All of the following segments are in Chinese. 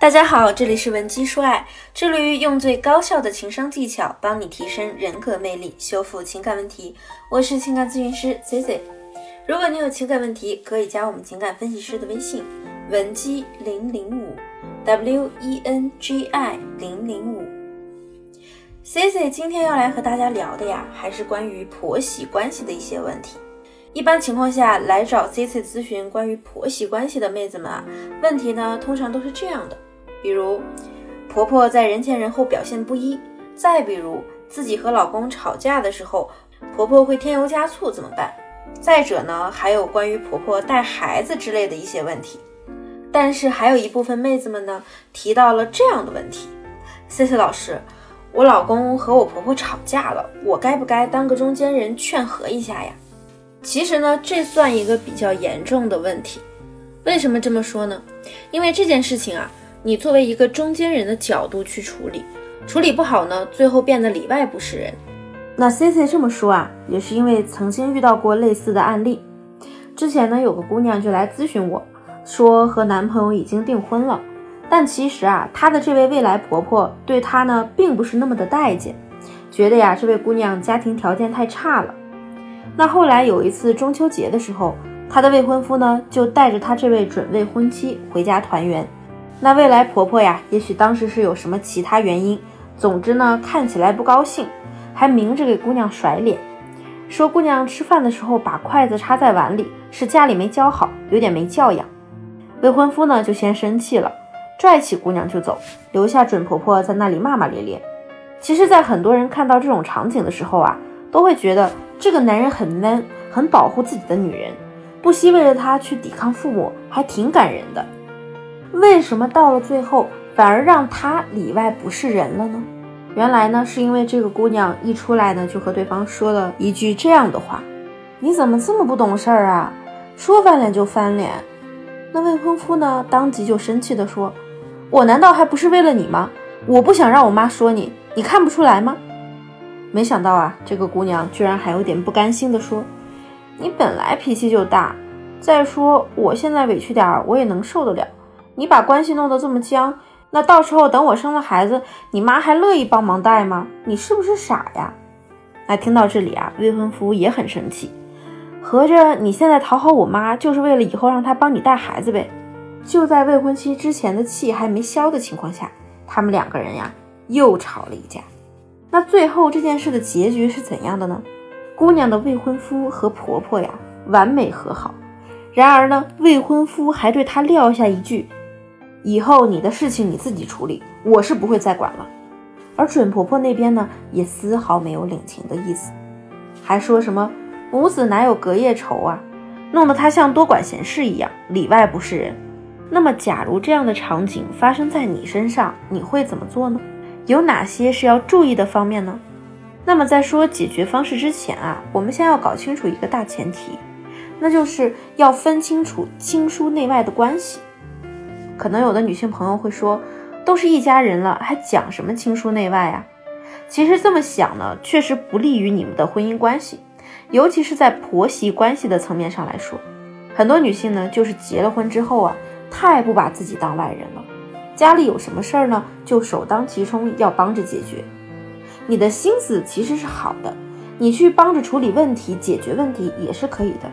大家好，这里是文姬说爱，致力于用最高效的情商技巧帮你提升人格魅力，修复情感问题。我是情感咨询师 C C。如果你有情感问题，可以加我们情感分析师的微信文姬零零五 W E N G I 零零五。C C 今天要来和大家聊的呀，还是关于婆媳关系的一些问题。一般情况下来找 C C 咨询关于婆媳关系的妹子们啊，问题呢通常都是这样的。比如，婆婆在人前人后表现不一；再比如，自己和老公吵架的时候，婆婆会添油加醋，怎么办？再者呢，还有关于婆婆带孩子之类的一些问题。但是还有一部分妹子们呢，提到了这样的问题：C C 老师，我老公和我婆婆吵架了，我该不该当个中间人劝和一下呀？其实呢，这算一个比较严重的问题。为什么这么说呢？因为这件事情啊。你作为一个中间人的角度去处理，处理不好呢，最后变得里外不是人。那 C C 这么说啊，也是因为曾经遇到过类似的案例。之前呢，有个姑娘就来咨询我，说和男朋友已经订婚了，但其实啊，她的这位未来婆婆对她呢，并不是那么的待见，觉得呀，这位姑娘家庭条件太差了。那后来有一次中秋节的时候，她的未婚夫呢，就带着她这位准未婚妻回家团圆。那未来婆婆呀，也许当时是有什么其他原因，总之呢，看起来不高兴，还明着给姑娘甩脸，说姑娘吃饭的时候把筷子插在碗里，是家里没教好，有点没教养。未婚夫呢就先生气了，拽起姑娘就走，留下准婆婆在那里骂骂咧咧。其实，在很多人看到这种场景的时候啊，都会觉得这个男人很 man，很保护自己的女人，不惜为了她去抵抗父母，还挺感人的。为什么到了最后反而让他里外不是人了呢？原来呢，是因为这个姑娘一出来呢，就和对方说了一句这样的话：“你怎么这么不懂事儿啊？说翻脸就翻脸。”那未婚夫呢，当即就生气地说：“我难道还不是为了你吗？我不想让我妈说你，你看不出来吗？”没想到啊，这个姑娘居然还有点不甘心地说：“你本来脾气就大，再说我现在委屈点儿，我也能受得了。”你把关系弄得这么僵，那到时候等我生了孩子，你妈还乐意帮忙带吗？你是不是傻呀？哎，听到这里啊，未婚夫也很生气，合着你现在讨好我妈，就是为了以后让她帮你带孩子呗？就在未婚妻之前的气还没消的情况下，他们两个人呀又吵了一架。那最后这件事的结局是怎样的呢？姑娘的未婚夫和婆婆呀完美和好，然而呢，未婚夫还对她撂下一句。以后你的事情你自己处理，我是不会再管了。而准婆婆那边呢，也丝毫没有领情的意思，还说什么母子哪有隔夜仇啊，弄得她像多管闲事一样，里外不是人。那么，假如这样的场景发生在你身上，你会怎么做呢？有哪些是要注意的方面呢？那么，在说解决方式之前啊，我们先要搞清楚一个大前提，那就是要分清楚亲疏内外的关系。可能有的女性朋友会说，都是一家人了，还讲什么亲疏内外啊？其实这么想呢，确实不利于你们的婚姻关系，尤其是在婆媳关系的层面上来说，很多女性呢，就是结了婚之后啊，太不把自己当外人了，家里有什么事儿呢，就首当其冲要帮着解决。你的心思其实是好的，你去帮着处理问题、解决问题也是可以的。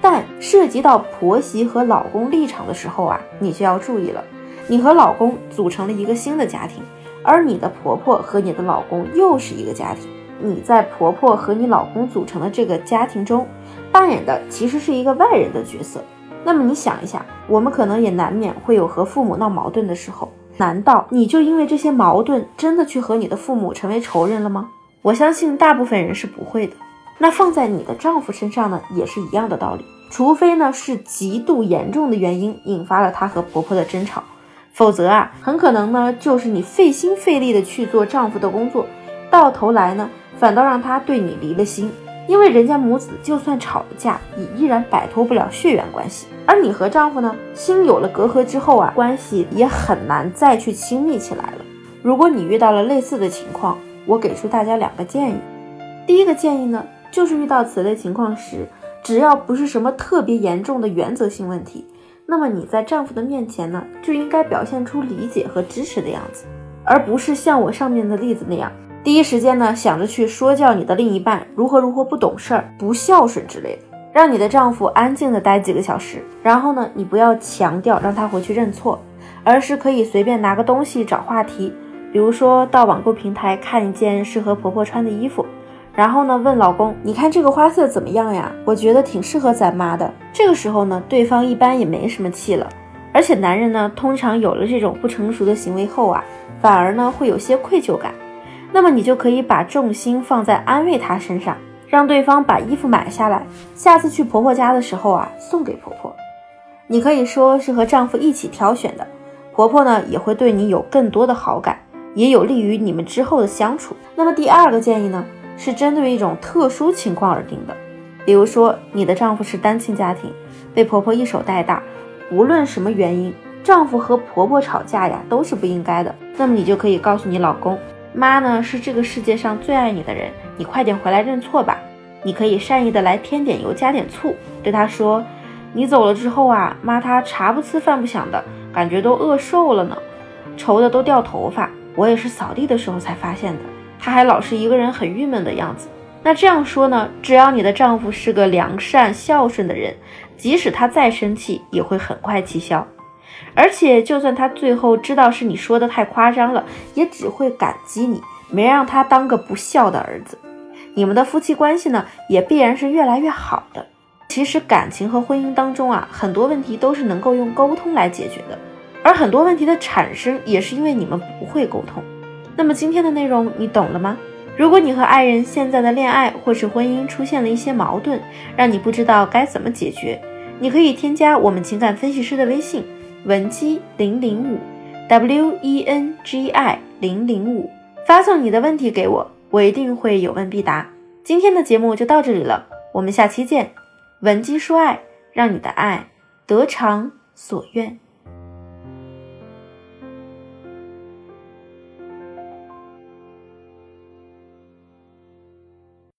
但涉及到婆媳和老公立场的时候啊，你就要注意了。你和老公组成了一个新的家庭，而你的婆婆和你的老公又是一个家庭。你在婆婆和你老公组成的这个家庭中，扮演的其实是一个外人的角色。那么你想一下，我们可能也难免会有和父母闹矛盾的时候，难道你就因为这些矛盾真的去和你的父母成为仇人了吗？我相信大部分人是不会的。那放在你的丈夫身上呢，也是一样的道理。除非呢是极度严重的原因引发了她和婆婆的争吵，否则啊，很可能呢就是你费心费力的去做丈夫的工作，到头来呢反倒让他对你离了心。因为人家母子就算吵了架，也依然摆脱不了血缘关系。而你和丈夫呢，心有了隔阂之后啊，关系也很难再去亲密起来了。如果你遇到了类似的情况，我给出大家两个建议。第一个建议呢。就是遇到此类情况时，只要不是什么特别严重的原则性问题，那么你在丈夫的面前呢，就应该表现出理解和支持的样子，而不是像我上面的例子那样，第一时间呢想着去说教你的另一半如何如何不懂事儿、不孝顺之类的。让你的丈夫安静的待几个小时，然后呢，你不要强调让他回去认错，而是可以随便拿个东西找话题，比如说到网购平台看一件适合婆婆穿的衣服。然后呢，问老公，你看这个花色怎么样呀？我觉得挺适合咱妈的。这个时候呢，对方一般也没什么气了，而且男人呢，通常有了这种不成熟的行为后啊，反而呢会有些愧疚感。那么你就可以把重心放在安慰他身上，让对方把衣服买下来，下次去婆婆家的时候啊，送给婆婆。你可以说是和丈夫一起挑选的，婆婆呢也会对你有更多的好感，也有利于你们之后的相处。那么第二个建议呢？是针对一种特殊情况而定的，比如说你的丈夫是单亲家庭，被婆婆一手带大，无论什么原因，丈夫和婆婆吵架呀都是不应该的。那么你就可以告诉你老公，妈呢是这个世界上最爱你的人，你快点回来认错吧。你可以善意的来添点油加点醋，对他说，你走了之后啊，妈她茶不思饭不想的感觉都饿瘦了呢，愁的都掉头发，我也是扫地的时候才发现的。她还老是一个人很郁闷的样子。那这样说呢？只要你的丈夫是个良善孝顺的人，即使他再生气，也会很快气消。而且，就算他最后知道是你说的太夸张了，也只会感激你没让他当个不孝的儿子。你们的夫妻关系呢，也必然是越来越好的。其实，感情和婚姻当中啊，很多问题都是能够用沟通来解决的，而很多问题的产生，也是因为你们不会沟通。那么今天的内容你懂了吗？如果你和爱人现在的恋爱或是婚姻出现了一些矛盾，让你不知道该怎么解决，你可以添加我们情感分析师的微信文姬零零五 W E N G I 零零五，发送你的问题给我，我一定会有问必答。今天的节目就到这里了，我们下期见。文姬说爱，让你的爱得偿所愿。